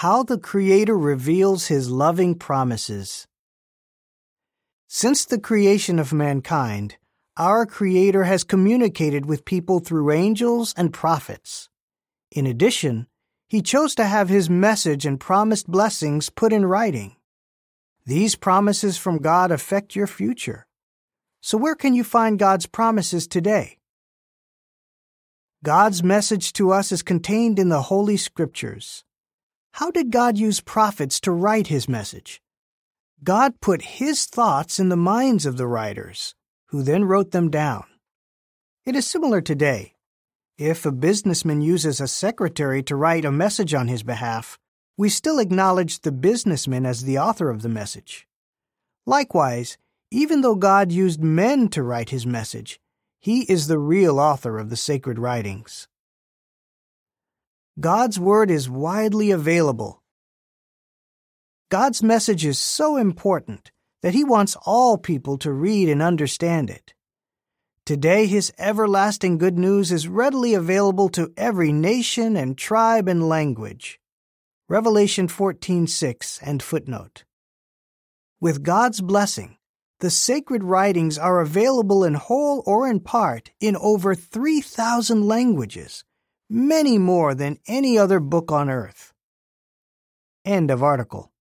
How the Creator Reveals His Loving Promises. Since the creation of mankind, our Creator has communicated with people through angels and prophets. In addition, He chose to have His message and promised blessings put in writing. These promises from God affect your future. So, where can you find God's promises today? God's message to us is contained in the Holy Scriptures. How did God use prophets to write his message? God put his thoughts in the minds of the writers, who then wrote them down. It is similar today. If a businessman uses a secretary to write a message on his behalf, we still acknowledge the businessman as the author of the message. Likewise, even though God used men to write his message, he is the real author of the sacred writings. God's Word is widely available. God's message is so important that He wants all people to read and understand it. Today, His everlasting good news is readily available to every nation and tribe and language. Revelation 14:6 and footnote. With God's blessing, the sacred writings are available in whole or in part in over 3,000 languages many more than any other book on earth. End of article.